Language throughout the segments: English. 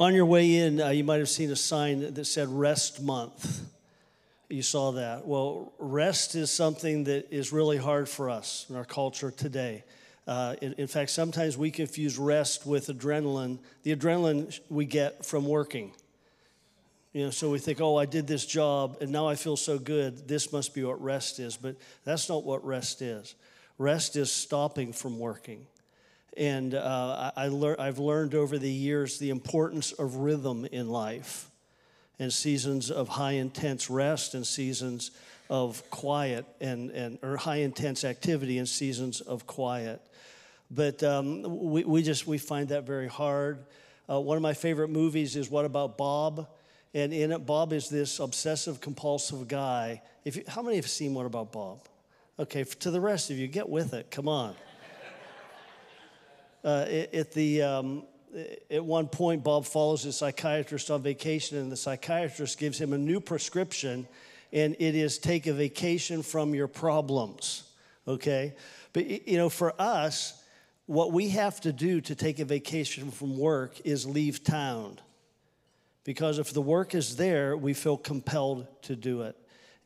On your way in, uh, you might have seen a sign that said Rest Month. You saw that. Well, rest is something that is really hard for us in our culture today. Uh, in, in, fact, sometimes we confuse rest with adrenaline, the adrenaline we get from working. You know, so we think, oh, I did this job and now I feel so good. This must be what rest is. But that's not what rest is. Rest is stopping from working. And uh, I, I lear- I've learned over the years the importance of rhythm in life and seasons of high intense rest and seasons of quiet and, and or high intense activity and seasons of quiet. But um, we, we just we find that very hard. Uh, one of my favorite movies is What About Bob? And in it, Bob is this obsessive compulsive guy. If you, how many have seen What About Bob? Okay, to the rest of you, get with it. Come on. Uh, at the um, at one point, Bob follows a psychiatrist on vacation, and the psychiatrist gives him a new prescription, and it is take a vacation from your problems. Okay, but you know, for us, what we have to do to take a vacation from work is leave town, because if the work is there, we feel compelled to do it.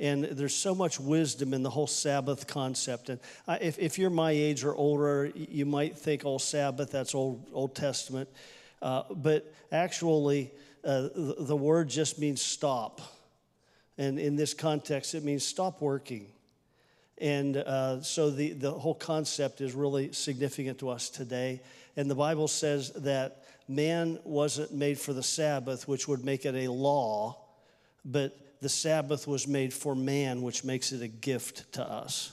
And there's so much wisdom in the whole Sabbath concept. And if, if you're my age or older, you might think, oh, Sabbath, that's Old, Old Testament. Uh, but actually, uh, the, the word just means stop. And in this context, it means stop working. And uh, so the, the whole concept is really significant to us today. And the Bible says that man wasn't made for the Sabbath, which would make it a law, but the Sabbath was made for man, which makes it a gift to us.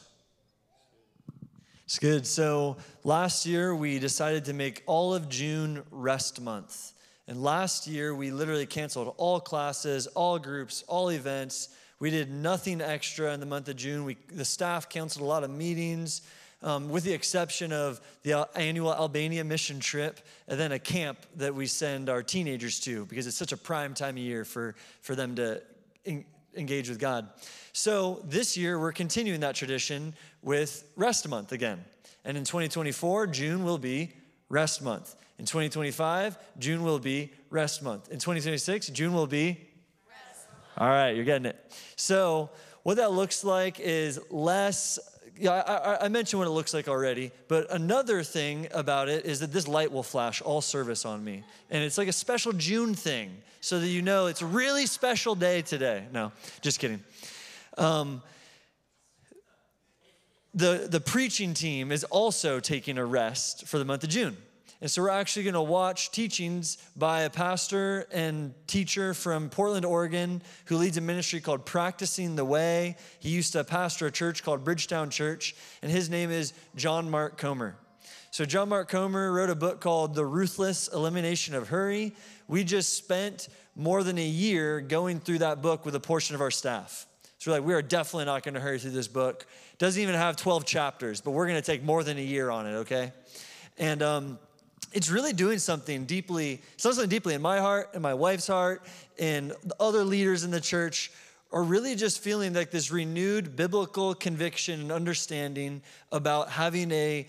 It's good. So last year we decided to make all of June rest month. And last year we literally canceled all classes, all groups, all events. We did nothing extra in the month of June. We, the staff canceled a lot of meetings, um, with the exception of the annual Albania mission trip and then a camp that we send our teenagers to because it's such a prime time of year for, for them to engage with God. So this year, we're continuing that tradition with Rest Month again. And in 2024, June will be Rest Month. In 2025, June will be Rest Month. In 2026, June will be All right, you're getting it. So, what that looks like is less yeah, I, I, mentioned what it looks like already, but another thing about it is that this light will flash all service on me. And it's like a special June thing, so that you know it's a really special day today. No, just kidding. Um, the, the preaching team is also taking a rest for the month of June. And so we're actually going to watch teachings by a pastor and teacher from Portland, Oregon, who leads a ministry called Practicing the Way. He used to pastor a church called Bridgetown Church, and his name is John Mark Comer. So, John Mark Comer wrote a book called The Ruthless Elimination of Hurry. We just spent more than a year going through that book with a portion of our staff. So, we're like, we are definitely not going to hurry through this book. Doesn't even have 12 chapters, but we're going to take more than a year on it, okay? And, um, it's really doing something deeply, something deeply in my heart, in my wife's heart, and the other leaders in the church are really just feeling like this renewed biblical conviction and understanding about having a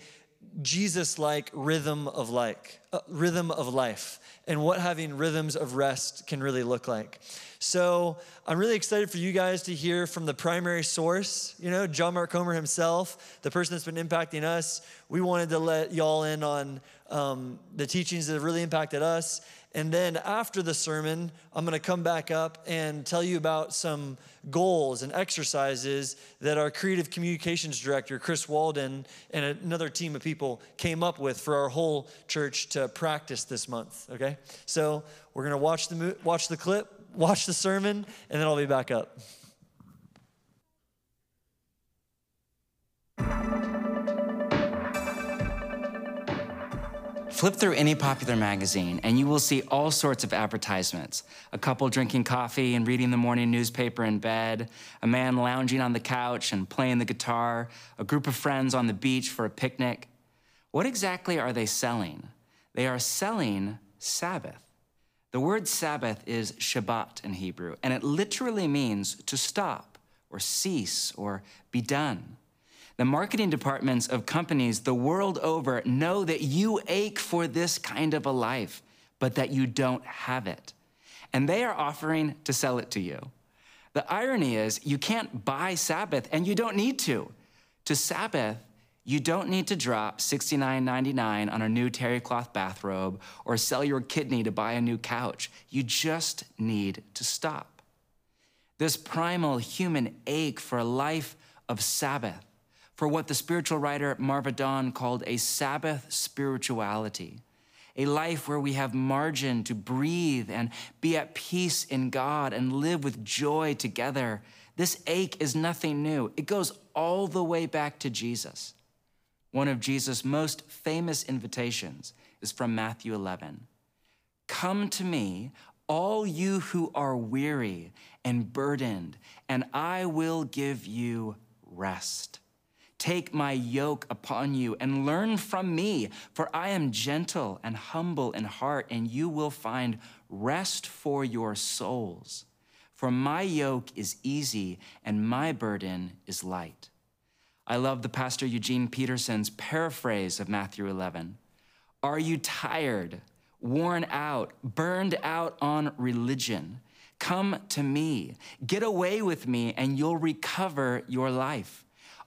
Jesus-like rhythm of like uh, rhythm of life and what having rhythms of rest can really look like. So I'm really excited for you guys to hear from the primary source, you know, John Mark Comer himself, the person that's been impacting us. We wanted to let y'all in on um, the teachings that have really impacted us. And then after the sermon, I'm going to come back up and tell you about some goals and exercises that our creative communications director, Chris Walden, and another team of people came up with for our whole church to practice this month. Okay? So we're going to watch the, watch the clip, watch the sermon, and then I'll be back up. Flip through any popular magazine and you will see all sorts of advertisements. A couple drinking coffee and reading the morning newspaper in bed, a man lounging on the couch and playing the guitar, a group of friends on the beach for a picnic. What exactly are they selling? They are selling Sabbath. The word Sabbath is Shabbat in Hebrew, and it literally means to stop or cease or be done. The marketing departments of companies the world over know that you ache for this kind of a life but that you don't have it. And they are offering to sell it to you. The irony is, you can't buy Sabbath and you don't need to. To Sabbath, you don't need to drop $69.99 on a new terry cloth bathrobe or sell your kidney to buy a new couch. You just need to stop. This primal human ache for a life of Sabbath, for what the spiritual writer Marva Dawn called a Sabbath spirituality, a life where we have margin to breathe and be at peace in God and live with joy together. This ache is nothing new. It goes all the way back to Jesus. One of Jesus' most famous invitations is from Matthew 11. Come to me, all you who are weary and burdened, and I will give you rest. Take my yoke upon you and learn from me, for I am gentle and humble in heart, and you will find rest for your souls. For my yoke is easy and my burden is light. I love the Pastor Eugene Peterson's paraphrase of Matthew 11. Are you tired, worn out, burned out on religion? Come to me, get away with me, and you'll recover your life.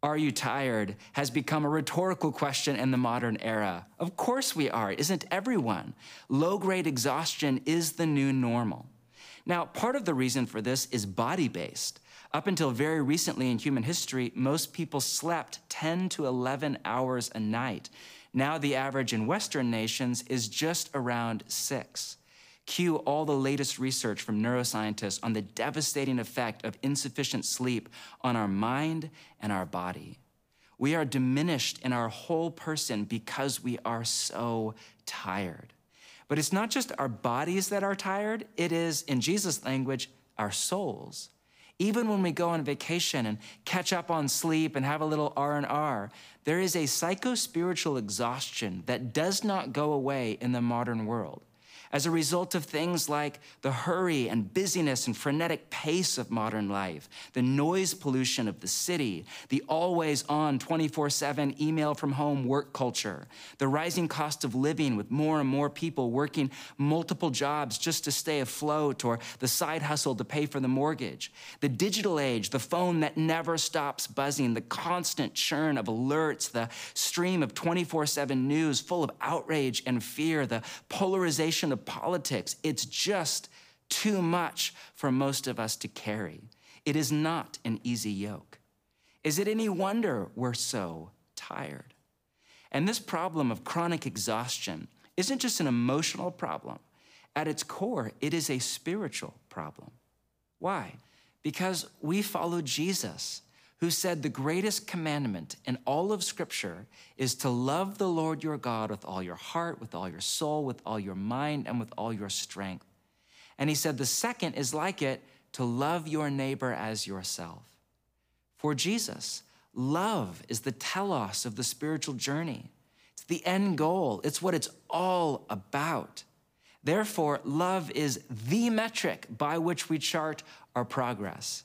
Are you tired? has become a rhetorical question in the modern era. Of course we are. Isn't everyone? Low grade exhaustion is the new normal. Now, part of the reason for this is body based. Up until very recently in human history, most people slept 10 to 11 hours a night. Now, the average in Western nations is just around six. Cue all the latest research from neuroscientists on the devastating effect of insufficient sleep on our mind and our body. We are diminished in our whole person because we are so tired. But it's not just our bodies that are tired, it is, in Jesus' language, our souls. Even when we go on vacation and catch up on sleep and have a little R&R, there is a psycho-spiritual exhaustion that does not go away in the modern world as a result of things like the hurry and busyness and frenetic pace of modern life, the noise pollution of the city, the always on 24 7 email from home work culture, the rising cost of living with more and more people working multiple jobs just to stay afloat or the side hustle to pay for the mortgage, the digital age, the phone that never stops buzzing, the constant churn of alerts, the stream of 24 7 news full of outrage and fear, the polarization of politics. It's just too much for most of us to carry. It is not an easy yoke. Is it any wonder we're so tired? And this problem of chronic exhaustion isn't just an emotional problem. At its core, it is a spiritual problem. Why? Because we follow Jesus who said the greatest commandment in all of Scripture is to love the Lord your God with all your heart, with all your soul, with all your mind, and with all your strength. And he said the second is like it to love your neighbor as yourself. For Jesus, love is the telos of the spiritual journey. It's the end goal, it's what it's all about. Therefore, love is the metric by which we chart our progress.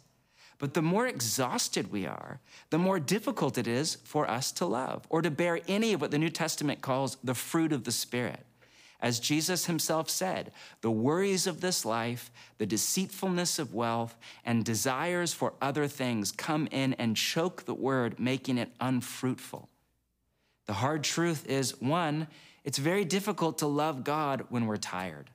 But the more exhausted we are, the more difficult it is for us to love or to bear any of what the New Testament calls the fruit of the Spirit. As Jesus himself said, the worries of this life, the deceitfulness of wealth, and desires for other things come in and choke the word, making it unfruitful. The hard truth is one, it's very difficult to love God when we're tired.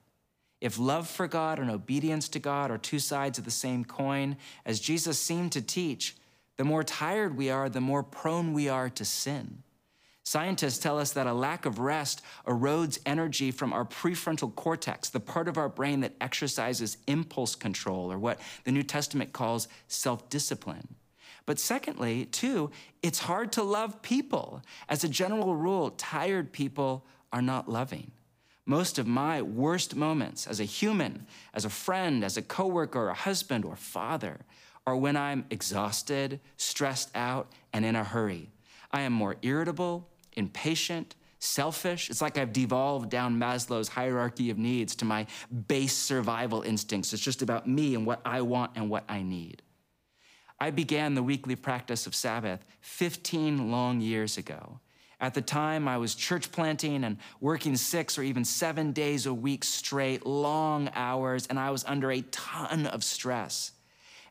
If love for God and obedience to God are two sides of the same coin, as Jesus seemed to teach, the more tired we are, the more prone we are to sin. Scientists tell us that a lack of rest erodes energy from our prefrontal cortex, the part of our brain that exercises impulse control, or what the New Testament calls self discipline. But secondly, too, it's hard to love people. As a general rule, tired people are not loving. Most of my worst moments as a human, as a friend, as a coworker, a husband, or father are when I'm exhausted, stressed out, and in a hurry. I am more irritable, impatient, selfish. It's like I've devolved down Maslow's hierarchy of needs to my base survival instincts. It's just about me and what I want and what I need. I began the weekly practice of Sabbath 15 long years ago. At the time, I was church planting and working six or even seven days a week straight, long hours, and I was under a ton of stress.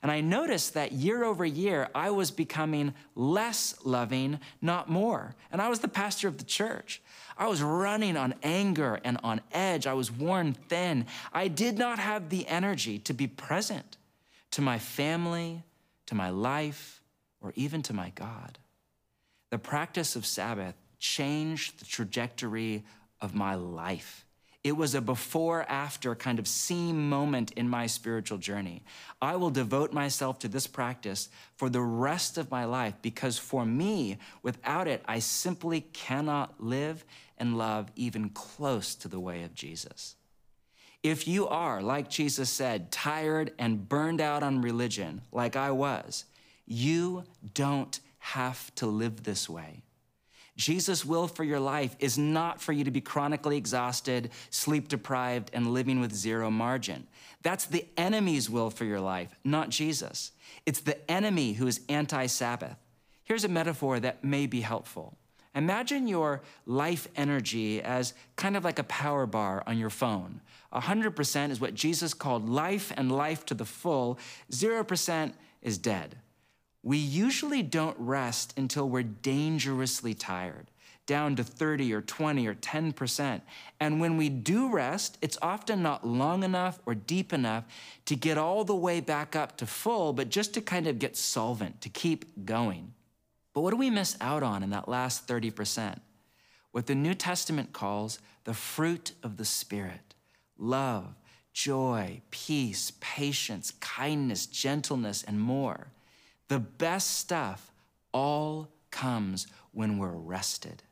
And I noticed that year over year, I was becoming less loving, not more. And I was the pastor of the church. I was running on anger and on edge. I was worn thin. I did not have the energy to be present to my family, to my life, or even to my God. The practice of Sabbath changed the trajectory of my life. It was a before after kind of seam moment in my spiritual journey. I will devote myself to this practice for the rest of my life because for me, without it, I simply cannot live and love even close to the way of Jesus. If you are, like Jesus said, tired and burned out on religion, like I was, you don't have to live this way. Jesus' will for your life is not for you to be chronically exhausted, sleep deprived, and living with zero margin. That's the enemy's will for your life, not Jesus. It's the enemy who is anti Sabbath. Here's a metaphor that may be helpful. Imagine your life energy as kind of like a power bar on your phone. 100% is what Jesus called life and life to the full, 0% is dead. We usually don't rest until we're dangerously tired, down to 30 or 20 or 10%. And when we do rest, it's often not long enough or deep enough to get all the way back up to full, but just to kind of get solvent, to keep going. But what do we miss out on in that last 30%? What the New Testament calls the fruit of the Spirit love, joy, peace, patience, kindness, gentleness, and more. The best stuff all comes when we're rested.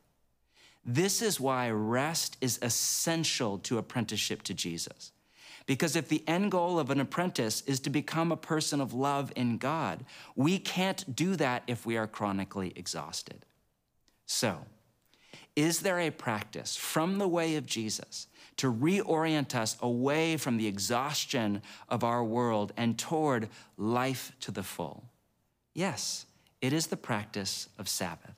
This is why rest is essential to apprenticeship to Jesus. Because if the end goal of an apprentice is to become a person of love in God, we can't do that if we are chronically exhausted. So, is there a practice from the way of Jesus to reorient us away from the exhaustion of our world and toward life to the full? Yes, it is the practice of Sabbath.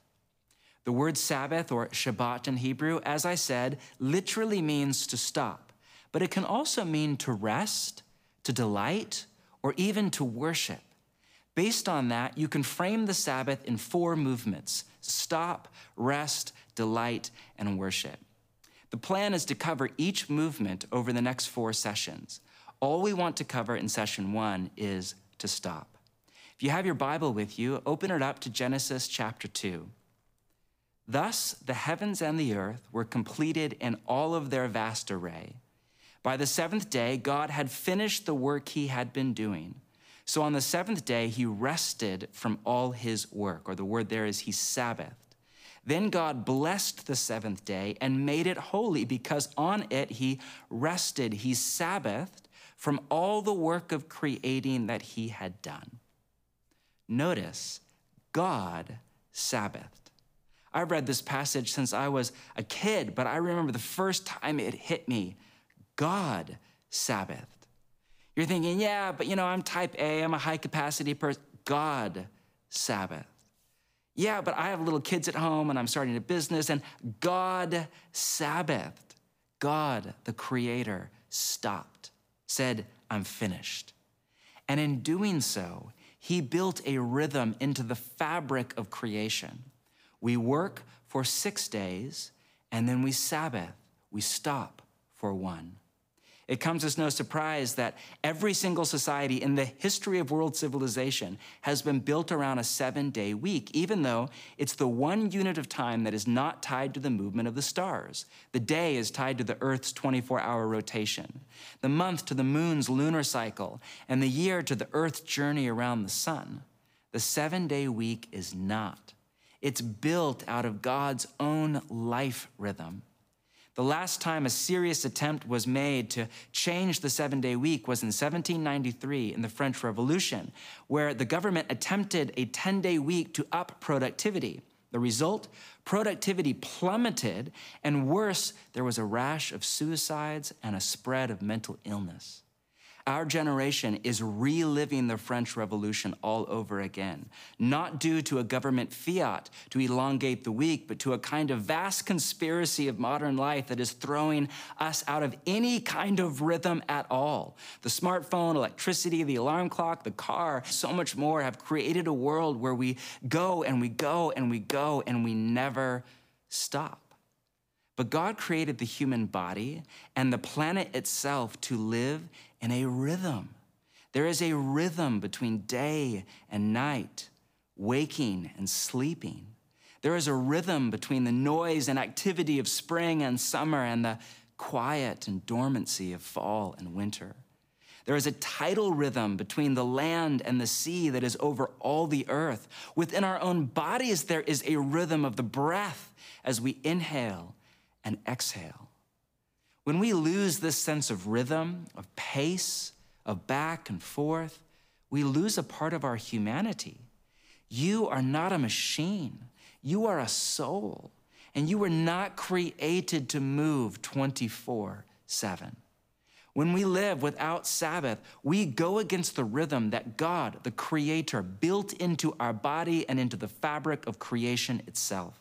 The word Sabbath or Shabbat in Hebrew, as I said, literally means to stop, but it can also mean to rest, to delight, or even to worship. Based on that, you can frame the Sabbath in four movements stop, rest, delight, and worship. The plan is to cover each movement over the next four sessions. All we want to cover in session one is to stop. If you have your Bible with you, open it up to Genesis chapter 2. Thus the heavens and the earth were completed in all of their vast array. By the seventh day, God had finished the work he had been doing. So on the seventh day, he rested from all his work, or the word there is he Sabbathed. Then God blessed the seventh day and made it holy because on it he rested, he Sabbathed from all the work of creating that he had done. Notice, God Sabbathed. I've read this passage since I was a kid, but I remember the first time it hit me God Sabbathed. You're thinking, yeah, but you know, I'm type A, I'm a high capacity person. God Sabbath. Yeah, but I have little kids at home and I'm starting a business, and God Sabbathed. God, the Creator, stopped, said, I'm finished. And in doing so, he built a rhythm into the fabric of creation. We work for six days, and then we Sabbath. We stop for one. It comes as no surprise that every single society in the history of world civilization has been built around a seven day week, even though it's the one unit of time that is not tied to the movement of the stars. The day is tied to the Earth's 24 hour rotation, the month to the moon's lunar cycle, and the year to the Earth's journey around the sun. The seven day week is not. It's built out of God's own life rhythm. The last time a serious attempt was made to change the seven day week was in 1793 in the French Revolution, where the government attempted a 10 day week to up productivity. The result? Productivity plummeted, and worse, there was a rash of suicides and a spread of mental illness. Our generation is reliving the French Revolution all over again, not due to a government fiat to elongate the week, but to a kind of vast conspiracy of modern life that is throwing us out of any kind of rhythm at all. The smartphone, electricity, the alarm clock, the car, so much more have created a world where we go and we go and we go and we never stop. But God created the human body and the planet itself to live in a rhythm. There is a rhythm between day and night, waking and sleeping. There is a rhythm between the noise and activity of spring and summer and the quiet and dormancy of fall and winter. There is a tidal rhythm between the land and the sea that is over all the earth. Within our own bodies, there is a rhythm of the breath as we inhale and exhale. When we lose this sense of rhythm, of pace, of back and forth, we lose a part of our humanity. You are not a machine, you are a soul, and you were not created to move 24 7. When we live without Sabbath, we go against the rhythm that God, the Creator, built into our body and into the fabric of creation itself.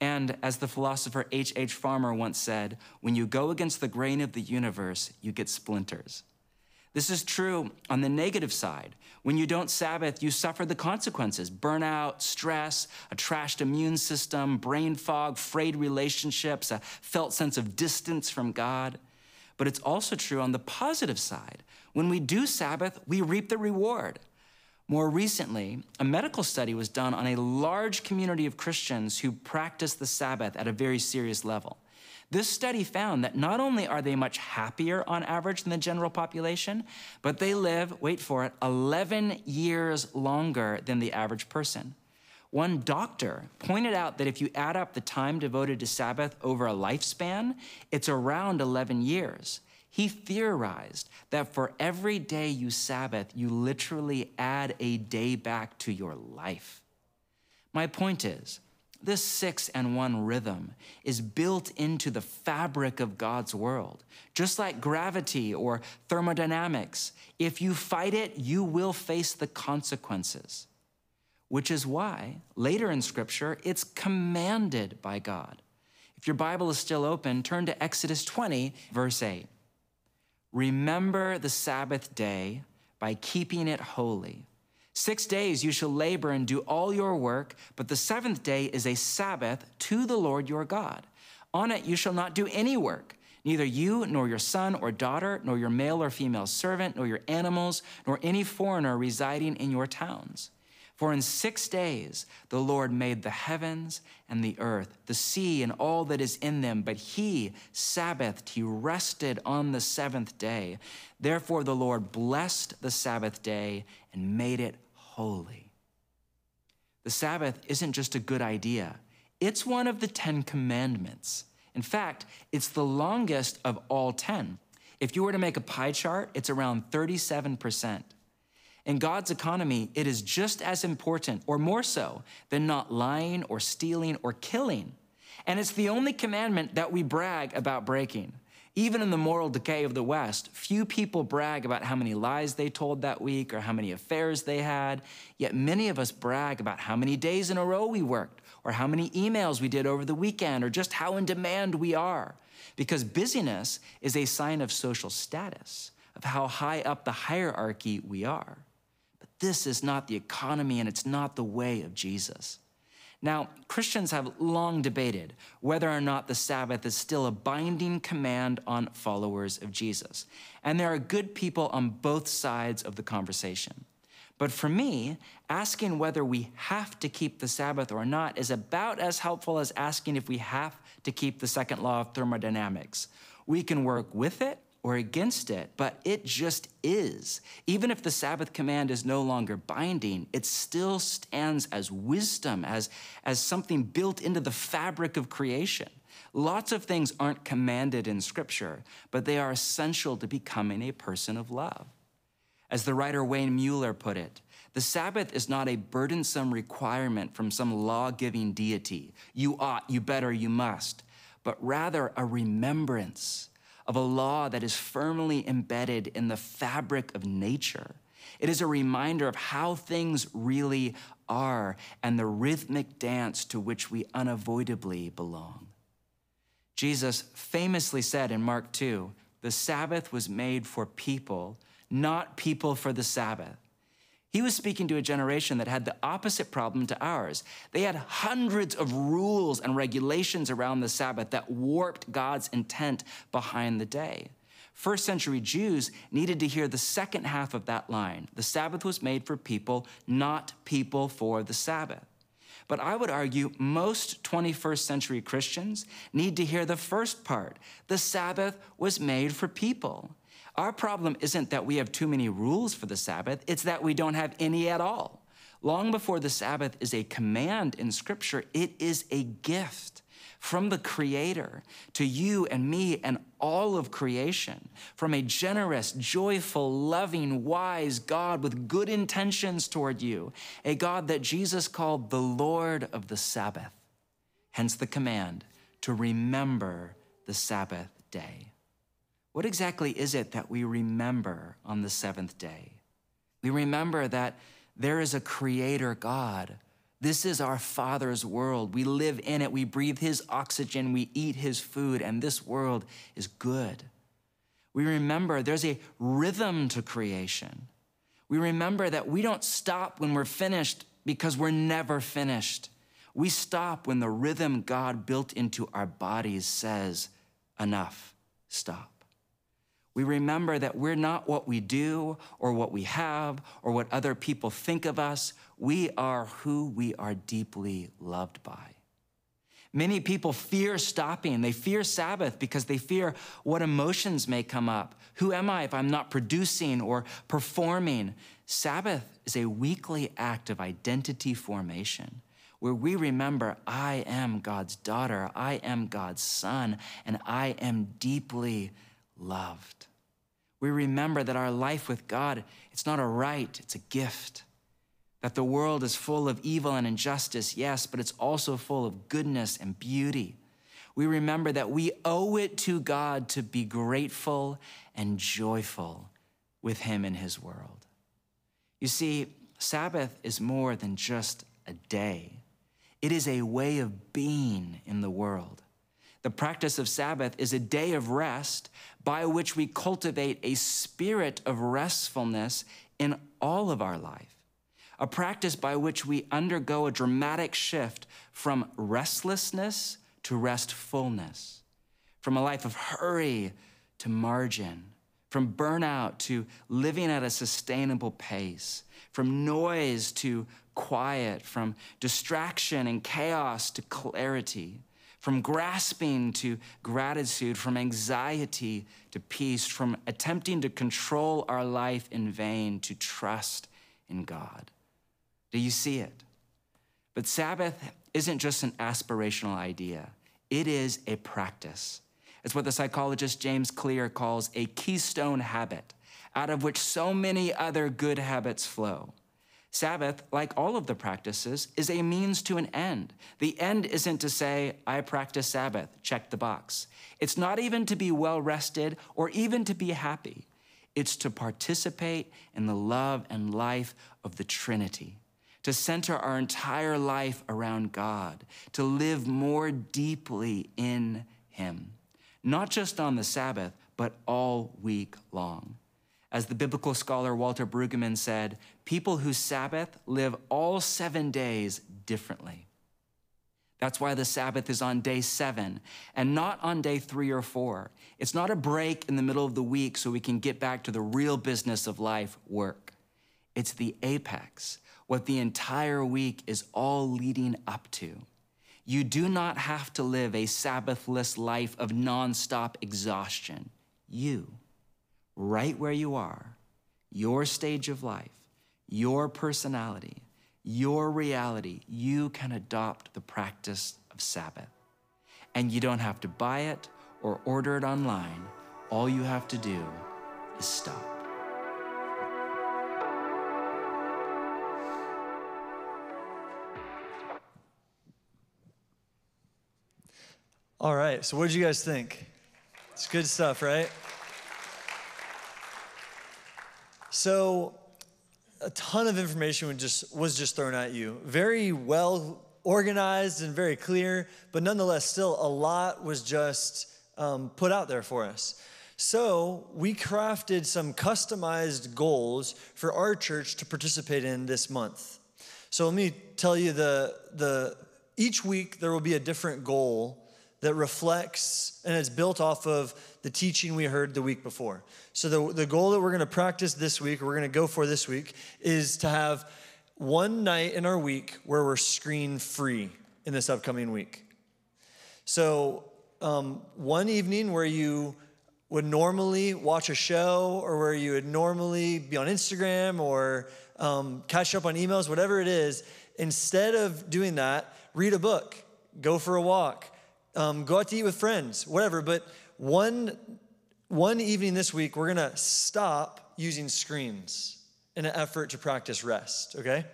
And as the philosopher H.H. H. Farmer once said, when you go against the grain of the universe, you get splinters. This is true on the negative side. When you don't Sabbath, you suffer the consequences burnout, stress, a trashed immune system, brain fog, frayed relationships, a felt sense of distance from God. But it's also true on the positive side. When we do Sabbath, we reap the reward. More recently, a medical study was done on a large community of Christians who practice the Sabbath at a very serious level. This study found that not only are they much happier on average than the general population, but they live, wait for it, 11 years longer than the average person. One doctor pointed out that if you add up the time devoted to Sabbath over a lifespan, it's around 11 years. He theorized that for every day you Sabbath, you literally add a day back to your life. My point is, this six and one rhythm is built into the fabric of God's world. Just like gravity or thermodynamics, if you fight it, you will face the consequences. Which is why later in Scripture, it's commanded by God. If your Bible is still open, turn to Exodus 20, verse 8. Remember the Sabbath day by keeping it holy. Six days you shall labor and do all your work, but the seventh day is a Sabbath to the Lord your God. On it you shall not do any work, neither you nor your son or daughter, nor your male or female servant, nor your animals, nor any foreigner residing in your towns. For in six days the Lord made the heavens and the earth, the sea and all that is in them, but he Sabbathed, he rested on the seventh day. Therefore the Lord blessed the Sabbath day and made it holy. The Sabbath isn't just a good idea, it's one of the Ten Commandments. In fact, it's the longest of all 10. If you were to make a pie chart, it's around 37%. In God's economy, it is just as important, or more so, than not lying or stealing or killing. And it's the only commandment that we brag about breaking. Even in the moral decay of the West, few people brag about how many lies they told that week or how many affairs they had, yet many of us brag about how many days in a row we worked, or how many emails we did over the weekend, or just how in demand we are. Because busyness is a sign of social status, of how high up the hierarchy we are. This is not the economy and it's not the way of Jesus. Now, Christians have long debated whether or not the Sabbath is still a binding command on followers of Jesus. And there are good people on both sides of the conversation. But for me, asking whether we have to keep the Sabbath or not is about as helpful as asking if we have to keep the second law of thermodynamics. We can work with it or against it, but it just is. Even if the Sabbath command is no longer binding, it still stands as wisdom, as, as something built into the fabric of creation. Lots of things aren't commanded in Scripture, but they are essential to becoming a person of love. As the writer Wayne Muller put it, the Sabbath is not a burdensome requirement from some law giving deity. You ought, you better, you must, but rather a remembrance of a law that is firmly embedded in the fabric of nature. It is a reminder of how things really are and the rhythmic dance to which we unavoidably belong. Jesus famously said in Mark 2 the Sabbath was made for people, not people for the Sabbath. He was speaking to a generation that had the opposite problem to ours. They had hundreds of rules and regulations around the Sabbath that warped God's intent behind the day. First century Jews needed to hear the second half of that line the Sabbath was made for people, not people for the Sabbath. But I would argue most 21st century Christians need to hear the first part the Sabbath was made for people. Our problem isn't that we have too many rules for the Sabbath, it's that we don't have any at all. Long before the Sabbath is a command in Scripture, it is a gift from the Creator to you and me and all of creation, from a generous, joyful, loving, wise God with good intentions toward you, a God that Jesus called the Lord of the Sabbath. Hence the command to remember the Sabbath day. What exactly is it that we remember on the seventh day? We remember that there is a creator God. This is our Father's world. We live in it. We breathe His oxygen. We eat His food, and this world is good. We remember there's a rhythm to creation. We remember that we don't stop when we're finished because we're never finished. We stop when the rhythm God built into our bodies says, enough, stop. We remember that we're not what we do or what we have or what other people think of us. We are who we are deeply loved by. Many people fear stopping. They fear Sabbath because they fear what emotions may come up. Who am I if I'm not producing or performing? Sabbath is a weekly act of identity formation where we remember I am God's daughter, I am God's son, and I am deeply loved. We remember that our life with God, it's not a right, it's a gift. That the world is full of evil and injustice, yes, but it's also full of goodness and beauty. We remember that we owe it to God to be grateful and joyful with Him in His world. You see, Sabbath is more than just a day, it is a way of being in the world. The practice of Sabbath is a day of rest by which we cultivate a spirit of restfulness in all of our life. A practice by which we undergo a dramatic shift from restlessness to restfulness, from a life of hurry to margin, from burnout to living at a sustainable pace, from noise to quiet, from distraction and chaos to clarity from grasping to gratitude, from anxiety to peace, from attempting to control our life in vain to trust in God. Do you see it? But Sabbath isn't just an aspirational idea, it is a practice. It's what the psychologist James Clear calls a keystone habit, out of which so many other good habits flow. Sabbath, like all of the practices, is a means to an end. The end isn't to say, I practice Sabbath, check the box. It's not even to be well rested or even to be happy. It's to participate in the love and life of the Trinity, to center our entire life around God, to live more deeply in Him, not just on the Sabbath, but all week long. As the biblical scholar Walter Brueggemann said, people who Sabbath live all seven days differently. That's why the Sabbath is on day seven and not on day three or four. It's not a break in the middle of the week so we can get back to the real business of life, work. It's the apex, what the entire week is all leading up to. You do not have to live a Sabbathless life of nonstop exhaustion. You right where you are, your stage of life, your personality, your reality, you can adopt the practice of Sabbath. And you don't have to buy it or order it online. All you have to do is stop. All right, so what did you guys think? It's good stuff, right? So, a ton of information was just, was just thrown at you. Very well organized and very clear, but nonetheless, still a lot was just um, put out there for us. So, we crafted some customized goals for our church to participate in this month. So, let me tell you the, the each week there will be a different goal that reflects and it's built off of the teaching we heard the week before. So, the, the goal that we're gonna practice this week, we're gonna go for this week, is to have one night in our week where we're screen free in this upcoming week. So, um, one evening where you would normally watch a show or where you would normally be on Instagram or um, catch up on emails, whatever it is, instead of doing that, read a book, go for a walk um, go out to eat with friends, whatever. But one, one evening this week, we're gonna stop using screens in an effort to practice rest, okay?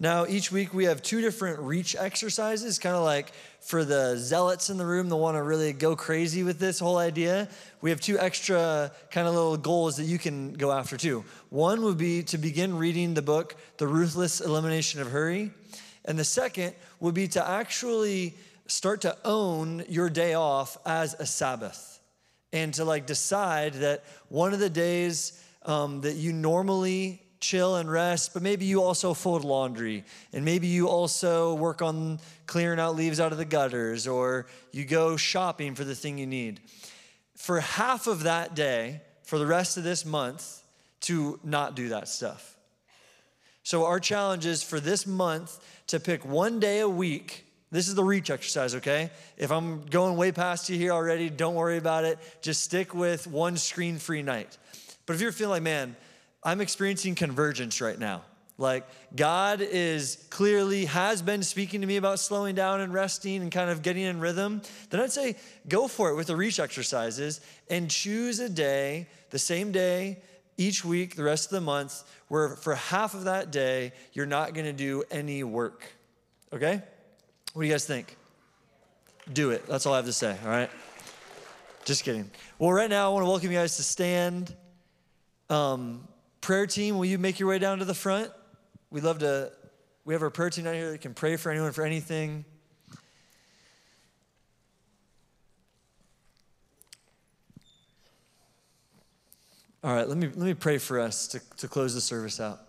Now, each week we have two different reach exercises, kind of like for the zealots in the room that want to really go crazy with this whole idea. We have two extra kind of little goals that you can go after too. One would be to begin reading the book, The Ruthless Elimination of Hurry. And the second would be to actually start to own your day off as a Sabbath and to like decide that one of the days um, that you normally chill and rest, but maybe you also fold laundry and maybe you also work on clearing out leaves out of the gutters or you go shopping for the thing you need. For half of that day, for the rest of this month, to not do that stuff. So, our challenge is for this month to pick one day a week this is the reach exercise, okay? If I'm going way past you here already, don't worry about it. Just stick with one screen free night. But if you're feeling like, man, I'm experiencing convergence right now, like God is clearly has been speaking to me about slowing down and resting and kind of getting in rhythm, then I'd say go for it with the reach exercises and choose a day, the same day each week, the rest of the month, where for half of that day, you're not gonna do any work. Okay? What do you guys think? Do it. That's all I have to say, all right? Just kidding. Well, right now, I want to welcome you guys to stand. Um, prayer team, will you make your way down to the front? We'd love to. We have our prayer team down here that can pray for anyone for anything. All right, let me, let me pray for us to, to close the service out.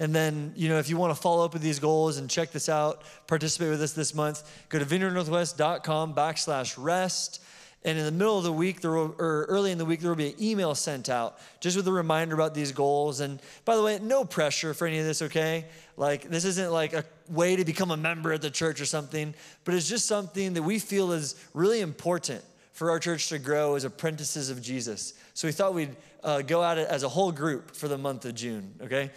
And then, you know, if you want to follow up with these goals and check this out, participate with us this month, go to vineyardnorthwest.com backslash rest. And in the middle of the week, there will, or early in the week, there will be an email sent out just with a reminder about these goals. And by the way, no pressure for any of this, okay? Like, this isn't like a way to become a member at the church or something, but it's just something that we feel is really important for our church to grow as apprentices of Jesus. So we thought we'd uh, go at it as a whole group for the month of June, okay?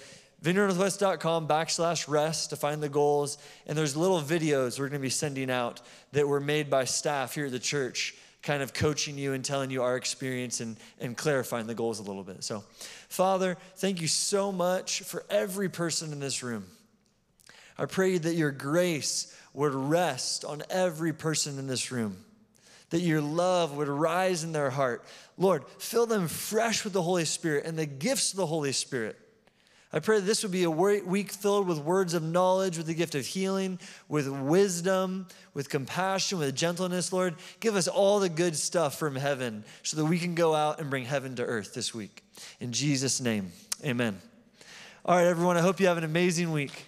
vineyardnorthwest.com backslash rest to find the goals. And there's little videos we're going to be sending out that were made by staff here at the church, kind of coaching you and telling you our experience and, and clarifying the goals a little bit. So, Father, thank you so much for every person in this room. I pray that your grace would rest on every person in this room, that your love would rise in their heart. Lord, fill them fresh with the Holy Spirit and the gifts of the Holy Spirit I pray that this would be a week filled with words of knowledge, with the gift of healing, with wisdom, with compassion, with gentleness, Lord. Give us all the good stuff from heaven so that we can go out and bring heaven to earth this week. In Jesus' name, amen. All right, everyone, I hope you have an amazing week.